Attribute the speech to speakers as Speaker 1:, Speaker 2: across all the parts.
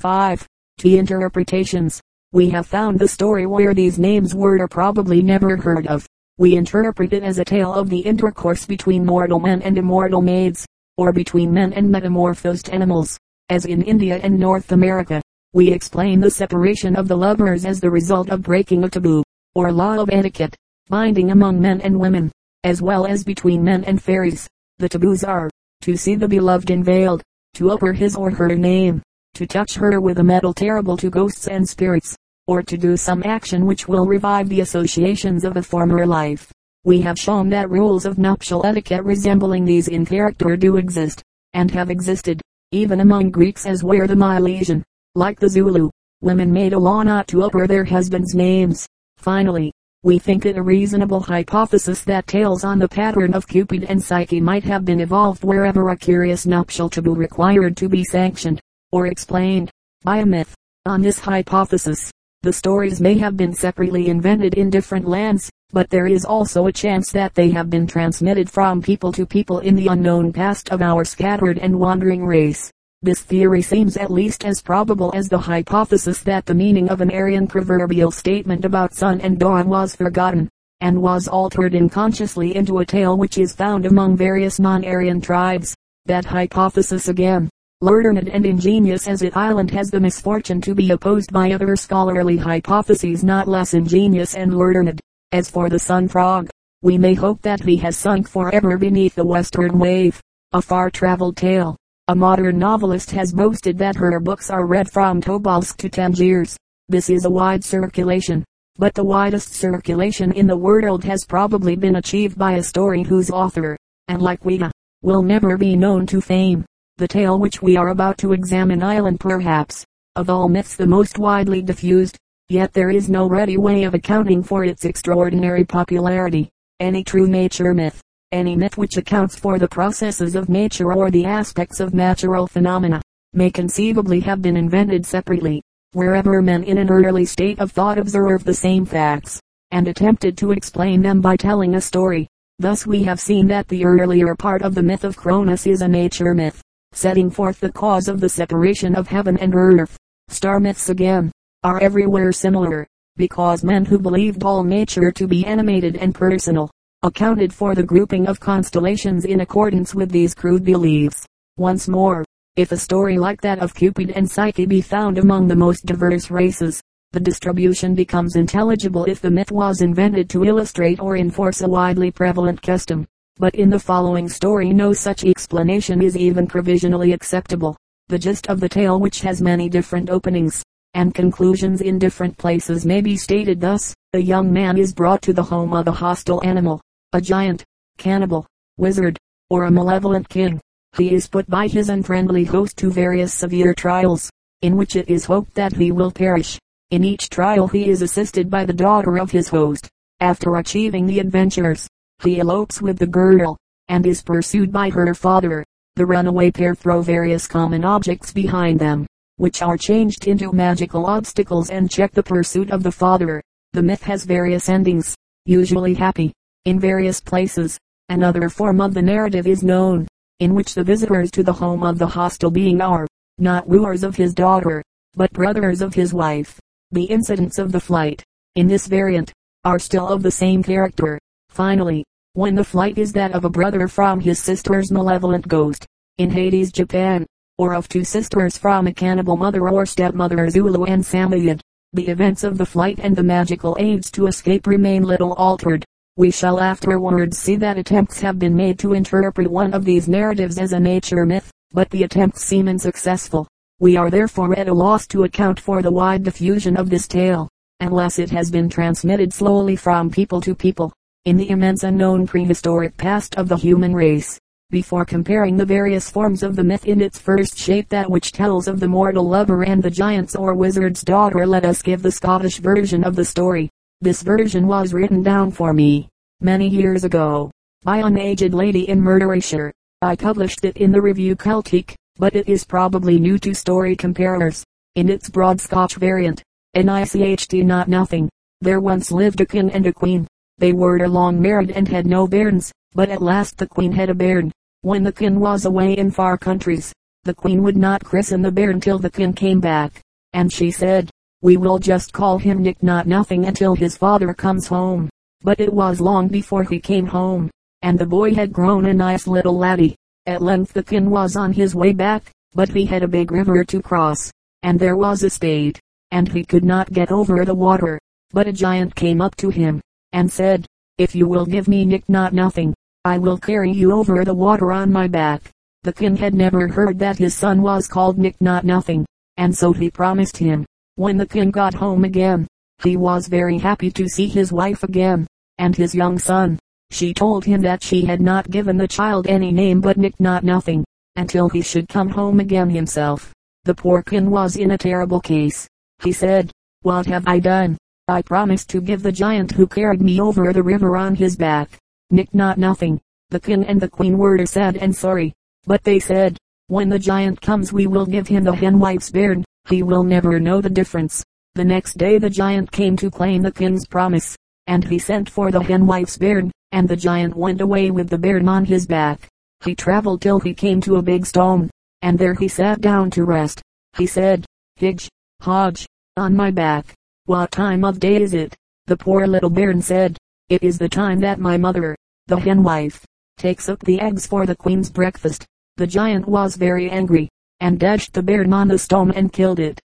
Speaker 1: 5. T. Interpretations. We have found the story where these names were or probably never heard of. We interpret it as a tale of the intercourse between mortal men and immortal maids, or between men and metamorphosed animals, as in India and North America. We explain the separation of the lovers as the result of breaking a taboo, or law of etiquette, binding among men and women, as well as between men and fairies. The taboos are, to see the beloved unveiled, to utter his or her name, to touch her with a metal terrible to ghosts and spirits, or to do some action which will revive the associations of a former life. We have shown that rules of nuptial etiquette resembling these in character do exist, and have existed, even among Greeks as were the Milesian. Like the Zulu, women made a law not to utter their husbands' names. Finally, we think it a reasonable hypothesis that tales on the pattern of Cupid and Psyche might have been evolved wherever a curious nuptial taboo required to be sanctioned, or explained, by a myth. On this hypothesis, the stories may have been separately invented in different lands, but there is also a chance that they have been transmitted from people to people in the unknown past of our scattered and wandering race. This theory seems at least as probable as the hypothesis that the meaning of an Aryan proverbial statement about sun and dawn was forgotten, and was altered unconsciously into a tale which is found among various non-Aryan tribes. That hypothesis again, learned and ingenious as it island has the misfortune to be opposed by other scholarly hypotheses not less ingenious and learned. As for the sun frog, we may hope that he has sunk forever beneath the western wave. A far-traveled tale a modern novelist has boasted that her books are read from Tobolsk to Tangiers. This is a wide circulation, but the widest circulation in the world has probably been achieved by a story whose author, and like Ouida, will never be known to fame. The tale which we are about to examine island perhaps, of all myths the most widely diffused, yet there is no ready way of accounting for its extraordinary popularity. Any true nature myth, any myth which accounts for the processes of nature or the aspects of natural phenomena, may conceivably have been invented separately, wherever men in an early state of thought observed the same facts, and attempted to explain them by telling a story. Thus we have seen that the earlier part of the myth of Cronus is a nature myth, setting forth the cause of the separation of heaven and earth. Star myths again, are everywhere similar, because men who believed all nature to be animated and personal, accounted for the grouping of constellations in accordance with these crude beliefs. Once more, if a story like that of Cupid and Psyche be found among the most diverse races, the distribution becomes intelligible if the myth was invented to illustrate or enforce a widely prevalent custom. But in the following story no such explanation is even provisionally acceptable. The gist of the tale which has many different openings, and conclusions in different places may be stated thus. A young man is brought to the home of a hostile animal, a giant, cannibal, wizard, or a malevolent king. He is put by his unfriendly host to various severe trials, in which it is hoped that he will perish. In each trial he is assisted by the daughter of his host. After achieving the adventures, he elopes with the girl, and is pursued by her father. The runaway pair throw various common objects behind them, which are changed into magical obstacles and check the pursuit of the father. The myth has various endings, usually happy in various places. Another form of the narrative is known, in which the visitors to the home of the hostile being are, not wooers of his daughter, but brothers of his wife. The incidents of the flight, in this variant, are still of the same character. Finally, when the flight is that of a brother from his sister's malevolent ghost, in Hades, Japan, or of two sisters from a cannibal mother or stepmother Zulu and Samoyed, the events of the flight and the magical aids to escape remain little altered. We shall afterwards see that attempts have been made to interpret one of these narratives as a nature myth, but the attempts seem unsuccessful. We are therefore at a loss to account for the wide diffusion of this tale, unless it has been transmitted slowly from people to people, in the immense unknown prehistoric past of the human race. Before comparing the various forms of the myth in its first shape that which tells of the mortal lover and the giant's or wizard's daughter let us give the Scottish version of the story. This version was written down for me, many years ago, by an aged lady in Morayshire. I published it in the Revue Celtique, but it is probably new to story comparers. In its broad Scotch variant, N-I-C-H-T not nothing. There once lived a king and a queen. They were long married and had no bairns, but at last the queen had a bairn. When the king was away in far countries, The queen would not christen the bairn till the king came back, and she said, we will just call him Nick Not Nothing until his father comes home. But it was long before he came home, and the boy had grown a nice little laddie. At length the king was on his way back, but he had a big river to cross, and there was a spade, and he could not get over the water. But a giant came up to him, and said, if you will give me Nick Not Nothing, I will carry you over the water on my back. The king had never heard that his son was called Nick Not Nothing, and so he promised him. When the king got home again, he was very happy to see his wife again, and his young son. She told him that she had not given the child any name but Nick Not Nothing, until he should come home again himself. The poor king was in a terrible case. He said, What have I done? I promised to give the giant who carried me over the river on his back. Nick Not Nothing. The king and the queen were sad and sorry, but they said, when the giant comes we will give him the hen wife's bairn. He will never know the difference. The next day the giant came to claim the king's promise, and he sent for the hen wife's bairn, and the giant went away with the bairn on his back. He traveled till he came to a big stone, and there he sat down to rest. He said, Higsh, Hodge, on my back, what time of day is it? The poor little bairn said, it is the time that my mother, the henwife, takes up the eggs for the queen's breakfast. The giant was very angry, and dashed the bairn on the stone and killed it.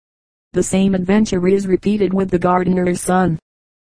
Speaker 1: The same adventure is repeated with the gardener's son.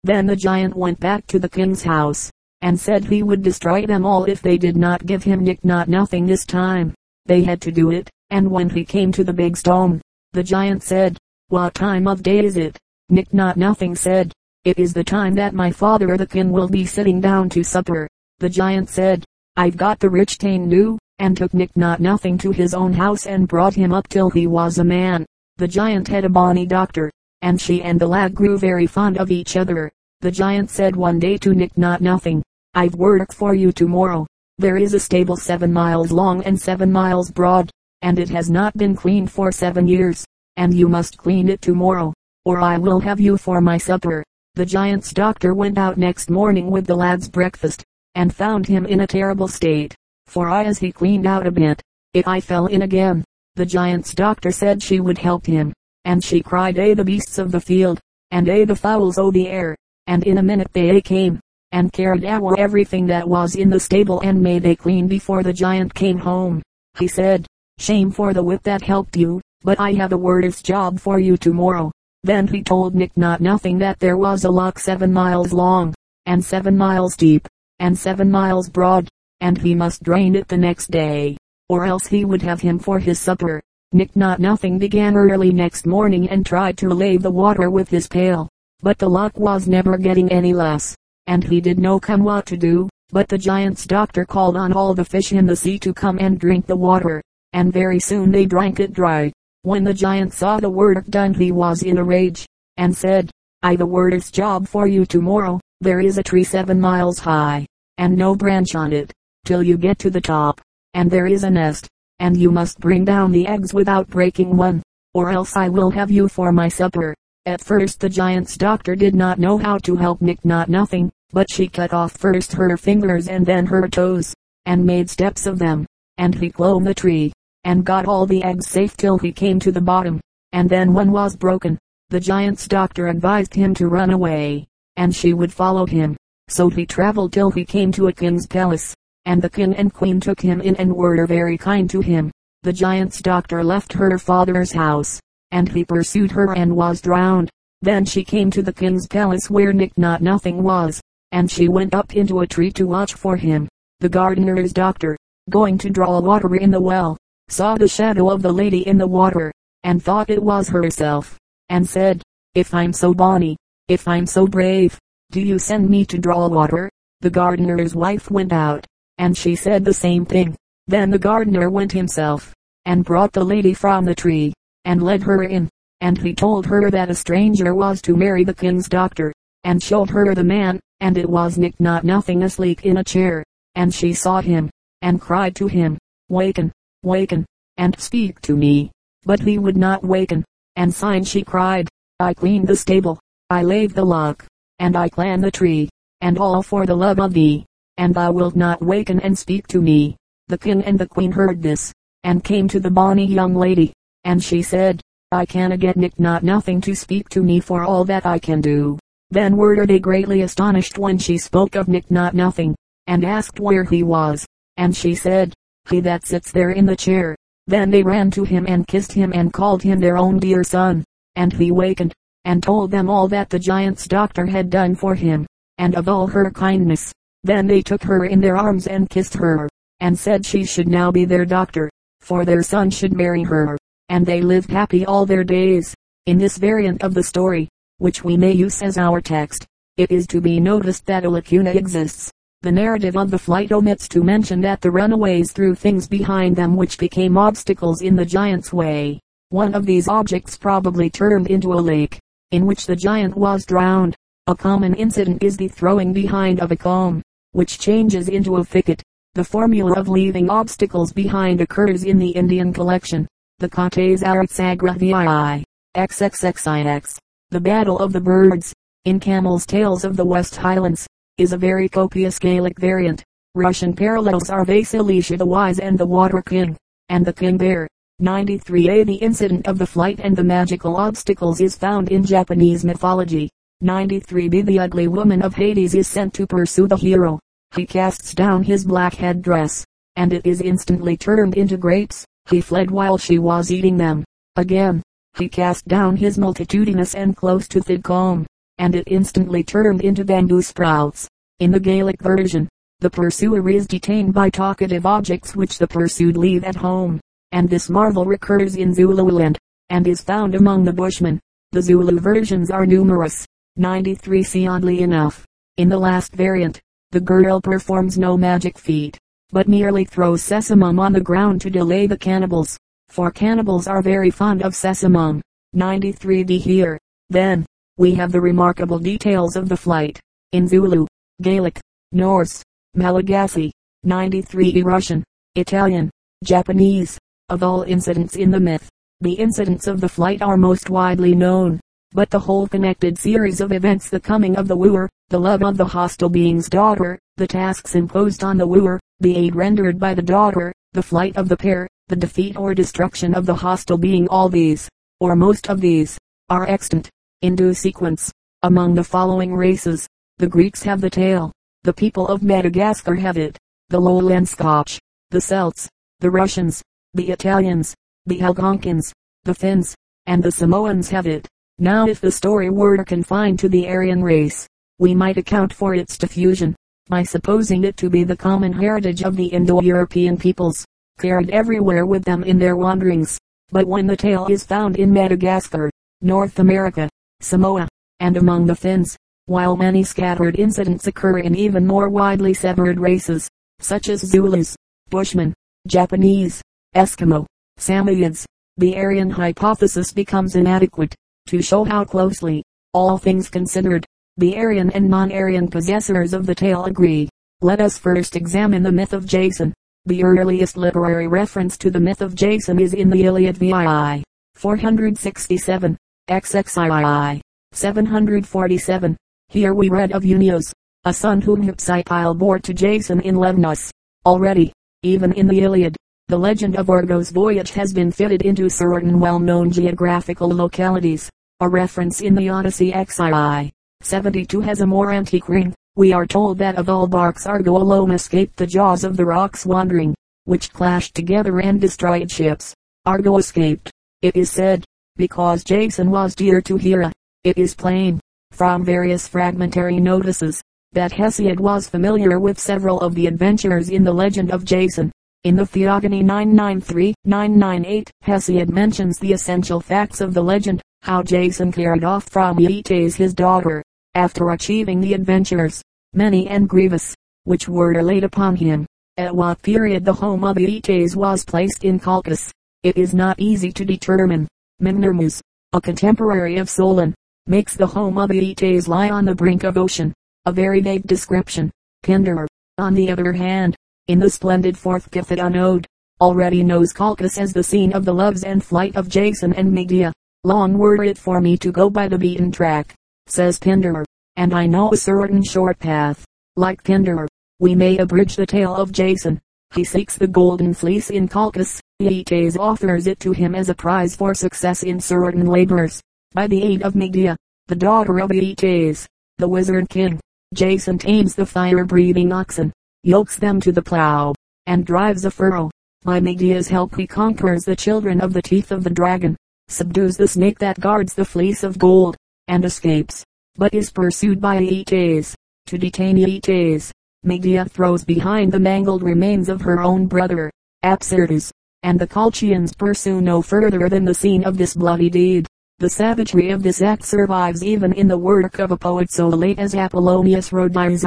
Speaker 1: Then the giant went back to the king's house, and said he would destroy them all if they did not give him Nick Not Nothing this time. They had to do it, and when he came to the big stone, the giant said, What time of day is it? Nick Not Nothing said, It is the time that my father the king will be sitting down to supper. The giant said, I've got the rich Tane new, and took Nick Not Nothing to his own house and brought him up till he was a man. The giant had a bonny doctor, and she and the lad grew very fond of each other. The giant said one day to Nick Not Nothing, I've work for you tomorrow. There is a stable seven miles long and seven miles broad, and it has not been cleaned for seven years, and you must clean it tomorrow, or I will have you for my supper. The giant's doctor went out next morning with the lad's breakfast, and found him in a terrible state for I as he cleaned out a bit, it I fell in again. The giant's doctor said she would help him, and she cried a the beasts of the field, and a the fowls o the air, and in a minute they came, and carried out everything that was in the stable and made a clean before the giant came home. He said, shame for the whip that helped you, but I have a worse job for you tomorrow. Then he told Nick Not Nothing that there was a lock seven miles long, and seven miles deep, and seven miles broad, and he must drain it the next day, or else he would have him for his supper. Nick Not Nothing began early next morning and tried to lave the water with his pail, but the lock was never getting any less, and he did no come what to do, but the giant's doctor called on all the fish in the sea to come and drink the water, and very soon they drank it dry. When the giant saw the work done he was in a rage, and said, I've a job for you tomorrow. There is a tree seven miles high, and no branch on it till you get to the top, and there is a nest, and you must bring down the eggs without breaking one, or else I will have you for my supper. At first the giant's doctor did not know how to help Nick Not Nothing, but she cut off first her fingers and then her toes, and made steps of them, and he clomb the tree, and got all the eggs safe till he came to the bottom, and then one was broken. The giant's doctor advised him to run away, and she would follow him. So he traveled till he came to a king's palace, and the king and queen took him in and were very kind to him. The giant's doctor left her father's house, and he pursued her and was drowned. Then she came to the king's palace where Nick Not Nothing was, and she went up into a tree to watch for him. The gardener's doctor, going to draw water in the well, saw the shadow of the lady in the water, and thought it was herself, and said, If I'm so bonny, if I'm so brave, do you send me to draw water? The gardener's wife went out, and she said the same thing. Then the gardener went himself, and brought the lady from the tree, and led her in, and he told her that a stranger was to marry the king's doctor, and showed her the man, and it was Nick Not Nothing asleep in a chair, and she saw him, and cried to him, waken, waken, and speak to me. But he would not waken, and sign she cried, I cleaned the stable, I laved the lock, and I clan the tree, and all for the love of thee and thou wilt not waken and speak to me. The king and the queen heard this, and came to the bonny young lady, and she said, I canna get Nick not nothing to speak to me for all that I can do. Then were they greatly astonished when she spoke of Nick not nothing, and asked where he was, and she said, he that sits there in the chair. Then they ran to him and kissed him and called him their own dear son, and he wakened, and told them all that the giant's doctor had done for him, and of all her kindness. Then they took her in their arms and kissed her, and said she should now be their doctor, for their son should marry her, and they lived happy all their days. In this variant of the story, which we may use as our text, it is to be noticed that a lacuna exists. The narrative of the flight omits to mention that the runaways threw things behind them which became obstacles in the giant's way. One of these objects probably turned into a lake, in which the giant was drowned. A common incident is the throwing behind of a comb, which changes into a thicket. The formula of leaving obstacles behind occurs in the Indian collection. The Katha Sarit Sagara VII. XXXIX. The Battle of the Birds. In Campbell's Tales of the West Highlands. Is a very copious Gaelic variant. Russian parallels are Vasilissa the Wise and the Water King. And the King Bear. 93a The incident of the flight and the magical obstacles is found in Japanese mythology. 93b The ugly woman of Hades is sent to pursue the hero. He casts down his black head dress, and it is instantly turned into grapes. He fled while she was eating them. Again, he cast down his multitudinous and close-toothed comb, and it instantly turned into bamboo sprouts. In the Gaelic version, the pursuer is detained by talkative objects which the pursued leave at home and this marvel recurs in Zululand, and is found among the Bushmen. The Zulu versions are numerous. 93 See oddly enough, in the last variant, the girl performs no magic feat, but merely throws sesamum on the ground to delay the cannibals, for cannibals are very fond of sesamum. 93 D here, then, we have the remarkable details of the flight, in Zulu, Gaelic, Norse, Malagasy, 93 Russian, Italian, Japanese, of all incidents in the myth, the incidents of the flight are most widely known, but the whole connected series of events the coming of the wooer, the love of the hostile being's daughter, the tasks imposed on the wooer, the aid rendered by the daughter, the flight of the pair, the defeat or destruction of the hostile being all these, or most of these, are extant, in due sequence, among the following races. The Greeks have the tail, the people of Madagascar have it, the lowland Scotch, the Celts, the Russians, the Italians, the Algonquins, the Finns, and the Samoans have it. Now if the story were confined to the Aryan race, we might account for its diffusion, by supposing it to be the common heritage of the Indo-European peoples, carried everywhere with them in their wanderings. But when the tale is found in Madagascar, North America, Samoa, and among the Finns, while many scattered incidents occur in even more widely severed races, such as Zulus, Bushmen, Japanese, Eskimo, Samoyeds, the Aryan hypothesis becomes inadequate to show how closely, all things considered, the Aryan and non-Aryan possessors of the tale agree. Let us first examine the myth of Jason. The earliest literary reference to the myth of Jason is in the Iliad VII. 467, XXII. 747. Here we read of Euenos, a son whom Hypsipyle bore to Jason in Lemnos. Already, even in the Iliad, the legend of Argo's voyage has been fitted into certain well-known geographical localities. A reference in the Odyssey XII 72 has a more antique ring. We are told that of all barks Argo alone escaped the jaws of the rocks wandering, which clashed together and destroyed ships. Argo escaped, it is said, because Jason was dear to Hera. It is plain, from various fragmentary notices, that Hesiod was familiar with several of the adventures in the legend of Jason. In the Theogony 993-998, Hesiod mentions the essential facts of the legend, how Jason carried off from Aeetes his daughter, after achieving the adventures, many and grievous, which were laid upon him. At what period the home of Aeetes was placed in Colchis, it is not easy to determine. Mimnermus, a contemporary of Solon, makes the home of Aeetes lie on the brink of ocean. A very vague description. Pindar, on the other hand, in the splendid fourth Pythian ode, already knows Colchis as the scene of the loves and flight of Jason and Medea. Long were it for me to go by the beaten track, says Pindar, and I know a certain short path. Like Pindar, we may abridge the tale of Jason. He seeks the golden fleece in Colchis, Aeetes offers it to him as a prize for success in certain labors. By the aid of Medea, the daughter of Aeetes, the wizard king, Jason tames the fire-breathing oxen, yokes them to the plow, and drives a furrow. By Medea's help he conquers the children of the teeth of the dragon, subdues the snake that guards the fleece of gold, and escapes, but is pursued by Aeetes. To detain Aeetes, Medea throws behind the mangled remains of her own brother, Apsyrtus, and the Colchians pursue no further than the scene of this bloody deed. The savagery of this act survives even in the work of a poet so late as Apollonius Rhodius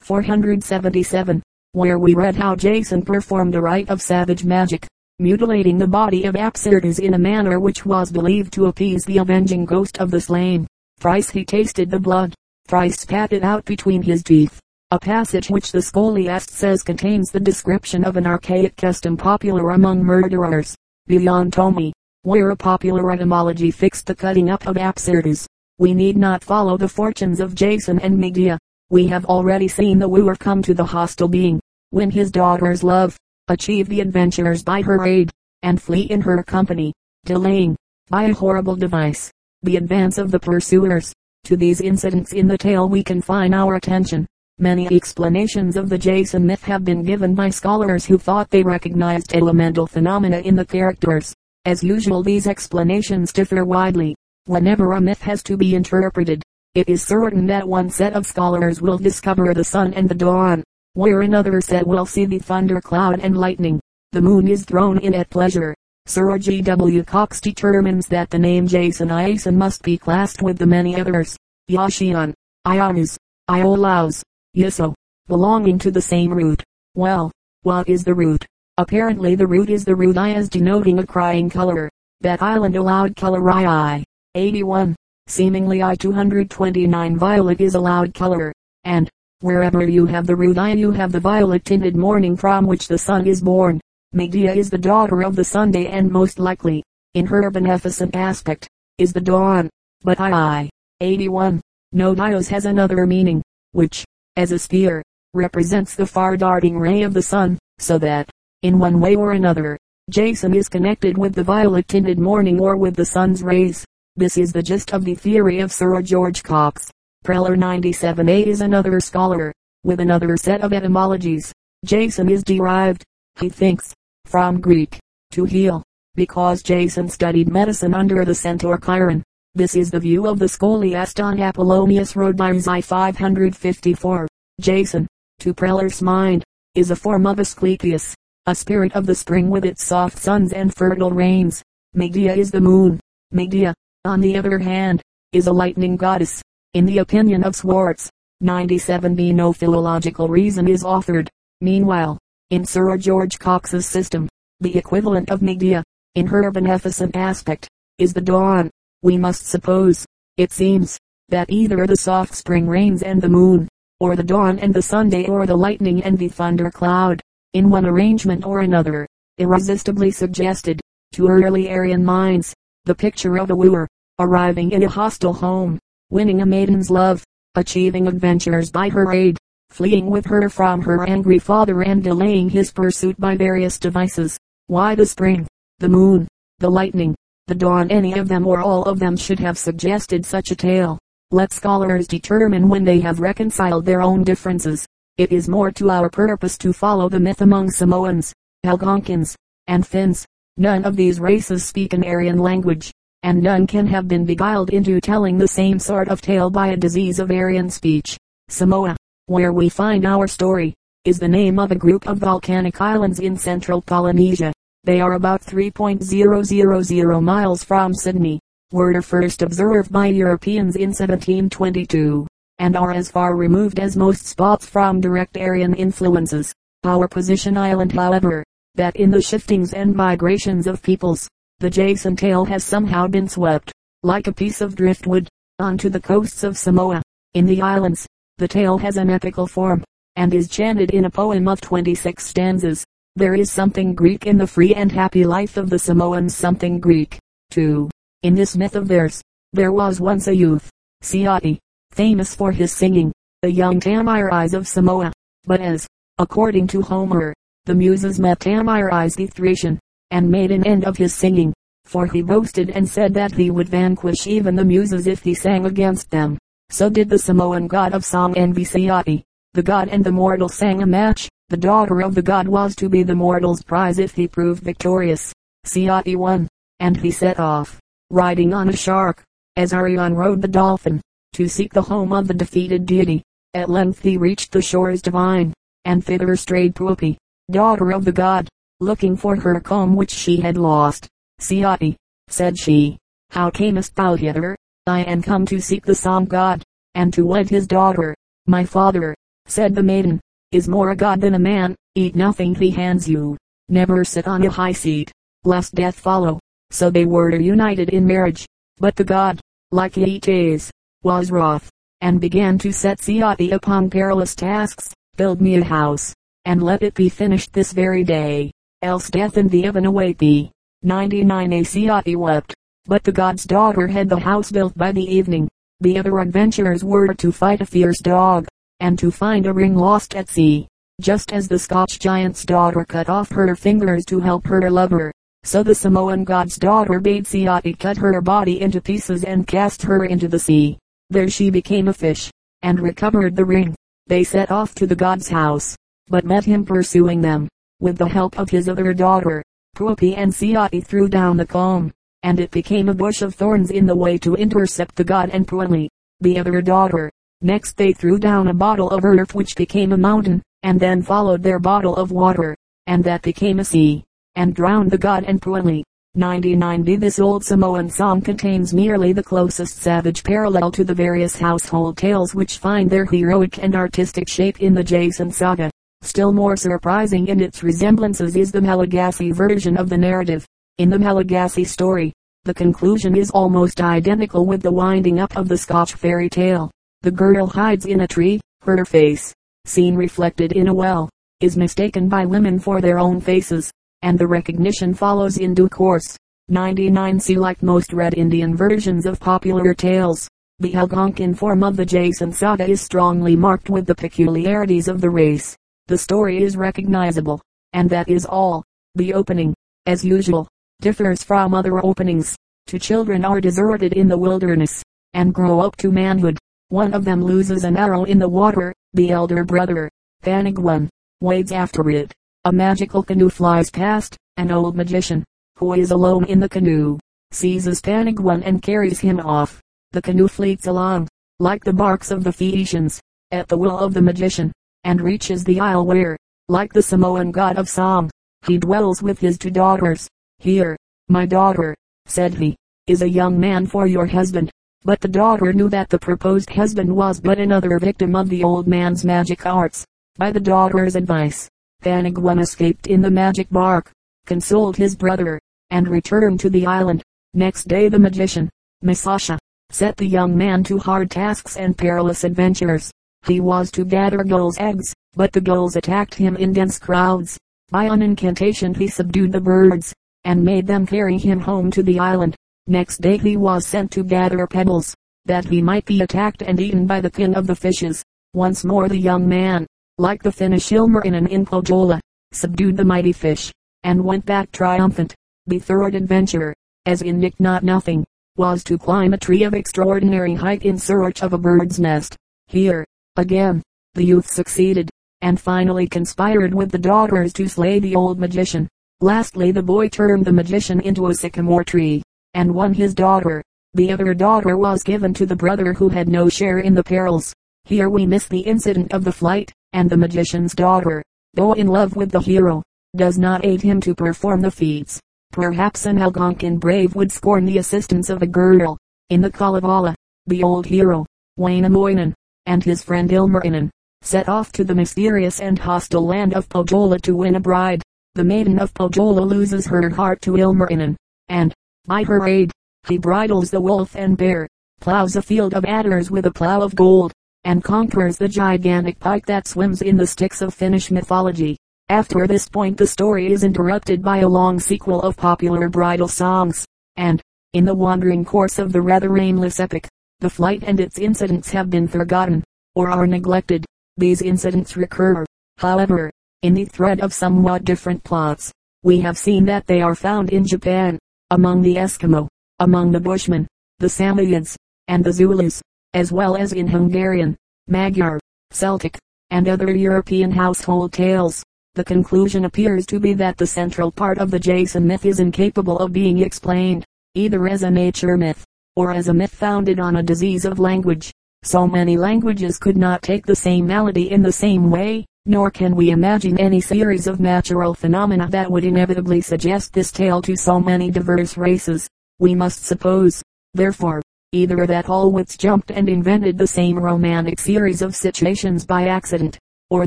Speaker 1: 477 where we read how Jason performed a rite of savage magic, mutilating the body of Apsyrtus in a manner which was believed to appease the avenging ghost of the slain. Thrice he tasted the blood, thrice spat it out between his teeth. A passage which the scholiast says contains the description of an archaic custom popular among murderers. Beyond Tomi, where a popular etymology fixed the cutting up of Apsyrtus. We need not follow the fortunes of Jason and Medea. We have already seen the wooer come to the hostile being, win his daughter's love, achieve the adventurers by her aid, and flee in her company, delaying, by a horrible device, the advance of the pursuers. To these incidents in the tale we confine our attention. Many explanations of the Jason myth have been given by scholars who thought they recognized elemental phenomena in the characters. As usual these explanations differ widely. Whenever a myth has to be interpreted, it is certain that one set of scholars will discover the sun and the dawn, where another set will see the thunder cloud and lightning. The moon is thrown in at pleasure. Sir G. W. Cox determines that the name Jason Iason must be classed with the many others. Yashian, Ionis, Iolaus, Yiso, belonging to the same root. Well, what is the root? Apparently the root is the root I as denoting a crying color. That island allowed color I. 81 seemingly I-229 violet is a loud color, and, wherever you have the root I you have the violet tinted morning from which the sun is born. Medea is the daughter of the Sunday and most likely, in her beneficent aspect, is the dawn. But I, 81, no Dios has another meaning, which, as a sphere, represents the far darting ray of the sun, so that, in one way or another, Jason is connected with the violet tinted morning or with the sun's rays. This is the gist of the theory of Sir George Cox. Preller 97a is another scholar, with another set of etymologies. Jason is derived, he thinks, from Greek, to heal, because Jason studied medicine under the centaur Chiron. This is the view of the scholiast on Apollonius Rhodius I 554. Jason, to Preller's mind, is a form of Asclepius, a spirit of the spring with its soft suns and fertile rains. Medea is the moon. Medea, on the other hand, is a lightning goddess. In the opinion of Schwartz, 97b no philological reason is offered. Meanwhile, in Sir George Cox's system, the equivalent of Medea, in her beneficent aspect, is the dawn. We must suppose, it seems, that either the soft spring rains and the moon, or the dawn and the Sunday or the lightning and the thunder cloud, in one arrangement or another, irresistibly suggested, to early Aryan minds, the picture of a wooer, arriving in a hostile home, winning a maiden's love, achieving adventures by her aid, fleeing with her from her angry father and delaying his pursuit by various devices. Why the spring, the moon, the lightning, the dawn any of them or all of them should have suggested such a tale. Let scholars determine when they have reconciled their own differences. It is more to our purpose to follow the myth among Samoans, Algonkins, and Finns. None of these races speak an Aryan language and none can have been beguiled into telling the same sort of tale by a disease of Aryan speech. Samoa, where we find our story, is the name of a group of volcanic islands in central Polynesia. They are about 3.000 miles from Sydney, were first observed by Europeans in 1722, and are as far removed as most spots from direct Aryan influences. Our position island however, that in the shiftings and migrations of peoples, the Jason tail has somehow been swept, like a piece of driftwood, onto the coasts of Samoa. In the islands, the tale has an epical form, and is chanted in a poem of 26 stanzas. There is something Greek in the free and happy life of the Samoans something Greek, too. In this myth of theirs, there was once a youth, Siati, famous for his singing, the young Thamyris of Samoa. But as, according to Homer, the Muses met Thamyris the Thracian, and made an end of his singing, for he boasted and said that he would vanquish even the muses if he sang against them. So did the Samoan god of song envy Siati. The god and the mortal sang a match. The daughter of the god was to be the mortal's prize if he proved victorious. Siati won, and he set off, riding on a shark, as Arion rode the dolphin, to seek the home of the defeated deity. At length he reached the shores divine, and thither strayed Puopi, daughter of the god, looking for her comb which she had lost. Siati, said she, how camest thou hither? I am come to seek the Sam god, and to wed his daughter. My father, said the maiden, is more a god than a man, eat nothing he hands you, never sit on a high seat, lest death follow. So they were united in marriage. But the god, like Aeetes, was wroth, and began to set Siati upon perilous tasks, build me a house, and let it be finished this very day, else death and the oven await thee. 99 Asiati wept, but the god's daughter had the house built by the evening. The other adventurers were to fight a fierce dog, and to find a ring lost at sea. Just as the Scotch giant's daughter cut off her fingers to help her lover, so the Samoan god's daughter bade Siati cut her body into pieces and cast her into the sea. There she became a fish, and recovered the ring. They set off to the god's house, but met him pursuing them. With the help of his other daughter, Puopi and Siati threw down the comb, and it became a bush of thorns in the way to intercept the god and Puoli, the other daughter. Next they threw down a bottle of earth which became a mountain, and then followed their bottle of water, and that became a sea, and drowned the god and Puoli. 99b This old Samoan song contains merely the closest savage parallel to the various household tales which find their heroic and artistic shape in the Jason saga. Still more surprising in its resemblances is the Malagasy version of the narrative. In the Malagasy story, the conclusion is almost identical with the winding up of the Scotch fairy tale. The girl hides in a tree, her face, seen reflected in a well, is mistaken by women for their own faces, and the recognition follows in due course. 99 See like most Red Indian versions of popular tales, the Algonquin form of the Jason saga is strongly marked with the peculiarities of the race. The story is recognizable, and that is all. The opening, as usual, differs from other openings. Two children are deserted in the wilderness, and grow up to manhood. One of them loses an arrow in the water, the elder brother, Paniguan, wades after it. A magical canoe flies past, an old magician, who is alone in the canoe, seizes Paniguan and carries him off. The canoe fleets along, like the barks of the Phaeacians, at the will of the magician and reaches the isle where, like the Samoan god of song, he dwells with his two daughters. Here, my daughter, said he, is a young man for your husband. But the daughter knew that the proposed husband was but another victim of the old man's magic arts. By the daughter's advice, Paniguan escaped in the magic bark, consoled his brother, and returned to the island. Next day the magician, Misasha, set the young man to hard tasks and perilous adventures. He was to gather gulls' eggs, but the gulls attacked him in dense crowds. By an incantation he subdued the birds, and made them carry him home to the island. Next day he was sent to gather pebbles, that he might be attacked and eaten by the king of the fishes. Once more the young man, like the Finnish Ilmarinen in Pohjola, subdued the mighty fish, and went back triumphant. The third adventure, as in Nick Not Nothing, was to climb a tree of extraordinary height in search of a bird's nest. Here, Again, the youth succeeded, and finally conspired with the daughters to slay the old magician. Lastly the boy turned the magician into a sycamore tree, and one his daughter. The other daughter was given to the brother who had no share in the perils. Here we miss the incident of the flight, and the magician's daughter, though in love with the hero, does not aid him to perform the feats. Perhaps an Algonquin brave would scorn the assistance of a girl. In the Kalevala, the old hero, Wainamoinen, and his friend Ilmarinen, set off to the mysterious and hostile land of Pohjola to win a bride. The maiden of Pohjola loses her heart to Ilmarinen, and, by her aid, he bridles the wolf and bear, plows a field of adders with a plow of gold, and conquers the gigantic pike that swims in the Styx of Finnish mythology. After this point the story is interrupted by a long sequel of popular bridal songs, and, in the wandering course of the rather aimless epic, the flight and its incidents have been forgotten, or are neglected. These incidents recur, however, in the thread of somewhat different plots. We have seen that they are found in Japan, among the Eskimo, among the Bushmen, the Samoyeds, and the Zulus, as well as in Hungarian, Magyar, Celtic, and other European household tales. The conclusion appears to be that the central part of the Jason myth is incapable of being explained, either as a nature myth, or as a myth founded on a disease of language. So many languages could not take the same malady in the same way, nor can we imagine any series of natural phenomena that would inevitably suggest this tale to so many diverse races. We must suppose, therefore, either that all wits jumped and invented the same romantic series of situations by accident, or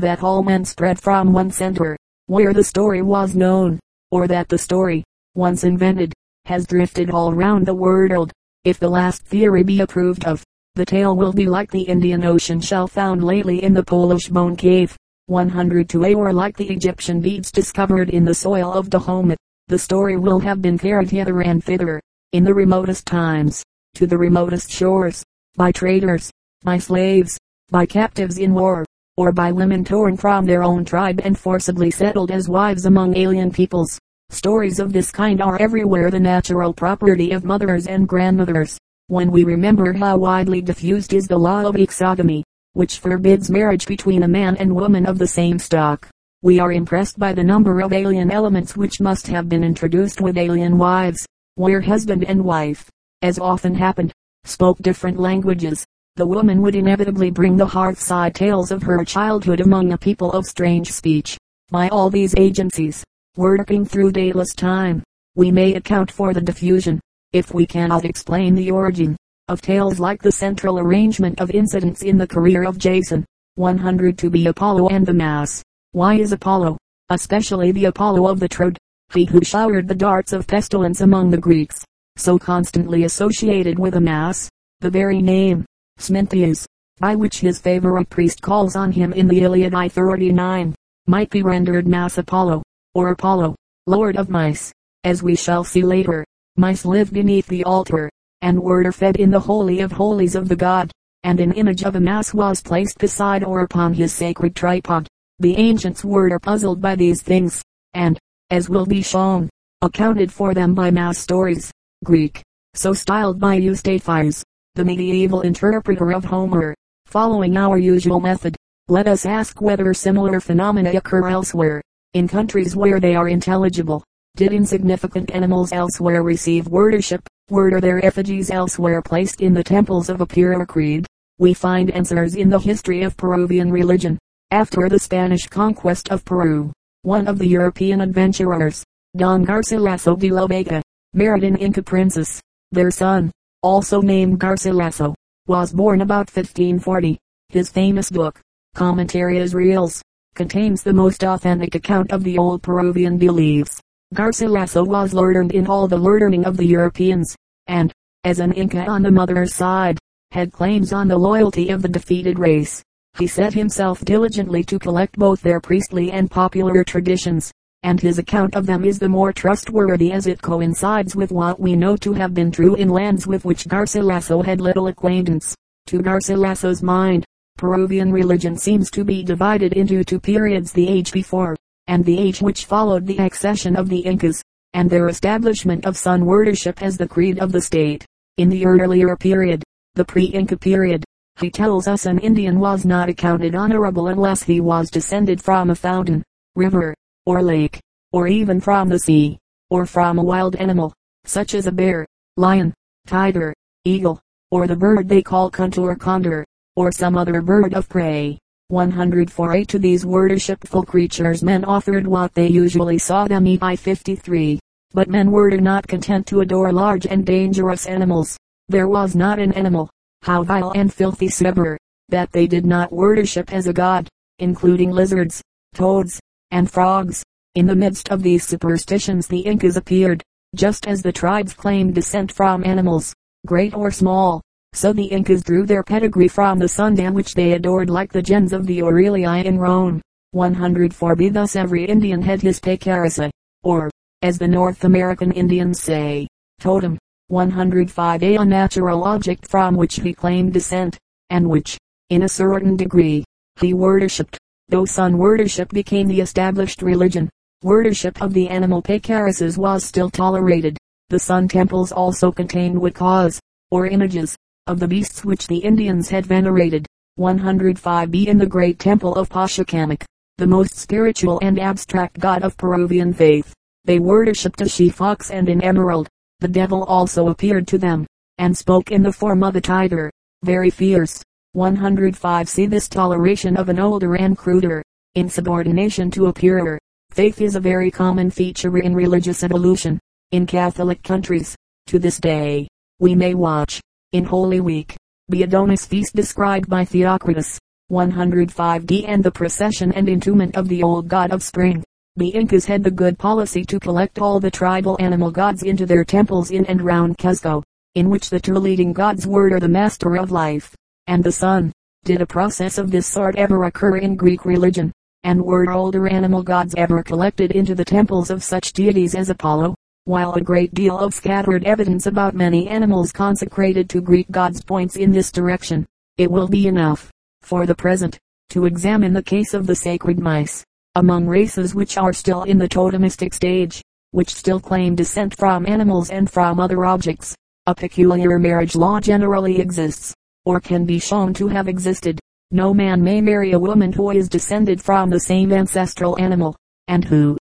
Speaker 1: that all men spread from one center, where the story was known, or that the story, once invented, has drifted all round the world. If the last theory be approved of, the tale will be like the Indian Ocean shell found lately in the Polish bone cave, 100 to A or like the Egyptian beads discovered in the soil of Dahomey. The story will have been carried hither and thither, in the remotest times, to the remotest shores, by traders, by slaves, by captives in war, or by women torn from their own tribe and forcibly settled as wives among alien peoples. Stories of this kind are everywhere the natural property of mothers and grandmothers. When we remember how widely diffused is the law of exogamy, which forbids marriage between a man and woman of the same stock, we are impressed by the number of alien elements which must have been introduced with alien wives, where husband and wife, as often happened, spoke different languages. The woman would inevitably bring the hearthside tales of her childhood among a people of strange speech. By all these agencies, working through dayless time, we may account for the diffusion, if we cannot explain the origin, of tales like the central arrangement of incidents in the career of Jason. 100 to be Apollo and the Mass. Why is Apollo, especially the Apollo of the Troad, he who showered the darts of pestilence among the Greeks, so constantly associated with a mass, the very name, Smintheus, by which his favorite priest calls on him in the Iliad I 39, might be rendered Mass Apollo, or Apollo, Lord of Mice. As we shall see later, mice live beneath the altar, and were fed in the Holy of Holies of the God, and an image of a mass was placed beside or upon his sacred tripod. The ancients were puzzled by these things, and, as will be shown, accounted for them by mass stories. Greek, so styled by Eustathius, the medieval interpreter of Homer. Following our usual method, let us ask whether similar phenomena occur elsewhere, in countries where they are intelligible. Did insignificant animals elsewhere receive worship? Were their effigies elsewhere placed in the temples of a purer creed? We find answers in the history of Peruvian religion. After the Spanish conquest of Peru, one of the European adventurers, Don Garcilaso de la Vega, married an Inca princess. Their son, also named Garcilaso, was born about 1540. His famous book, Commentarios Reales, contains the most authentic account of the old Peruvian beliefs. Garcilaso was learned in all the learning of the Europeans, and, as an Inca on the mother's side, had claims on the loyalty of the defeated race. He set himself diligently to collect both their priestly and popular traditions, and his account of them is the more trustworthy as it coincides with what we know to have been true in lands with which Garcilaso had little acquaintance. To Garcilaso's mind, Peruvian religion seems to be divided into two periods the age before, and the age which followed the accession of the Incas, and their establishment of sun worship as the creed of the state. In the earlier period, the pre-Inca period, he tells us an Indian was not accounted honorable unless he was descended from a fountain, river, or lake, or even from the sea, or from a wild animal, such as a bear, lion, tiger, eagle, or the bird they call cunt or condor, or some other bird of prey. 148 to these worshipful creatures men offered what they usually saw them eat by 53. But men were not content to adore large and dangerous animals. There was not an animal, how vile and filthy soever, that they did not worship as a god, including lizards, toads, and frogs. In the midst of these superstitions the Incas appeared, just as the tribes claimed descent from animals, great or small. So the Incas drew their pedigree from the sun, sundan which they adored like the gens of the Aurelii in Rome. 104 B thus every Indian had his pacarissa, or, as the North American Indians say, totem. 105 A a natural object from which he claimed descent, and which, in a certain degree, he worshipped though sun worship became the established religion, Worship of the animal Pacaruses was still tolerated. The sun temples also contained Wakas, or images, of the beasts which the Indians had venerated. 105b In the great temple of Pachacamac, the most spiritual and abstract god of Peruvian faith, they worshipped a she fox and an emerald. The devil also appeared to them, and spoke in the form of a tiger, very fierce. 105 See this toleration of an older and cruder, insubordination to a purer, faith is a very common feature in religious evolution, in Catholic countries. To this day, we may watch, in Holy Week, the Adonis feast described by Theocritus, 105d and the procession and entombment of the old god of spring. The Incas had the good policy to collect all the tribal animal gods into their temples in and round Cuzco, in which the two leading gods were the master of life, and the sun. Did a process of this sort ever occur in Greek religion? And were older animal gods ever collected into the temples of such deities as Apollo? While a great deal of scattered evidence about many animals consecrated to Greek gods points in this direction, it will be enough, for the present, to examine the case of the sacred mice among races which are still in the totemistic stage, which still claim descent from animals and from other objects, a peculiar marriage law generally exists, or can be shown to have existed. No man may marry a woman who is descended from the same ancestral animal, and who,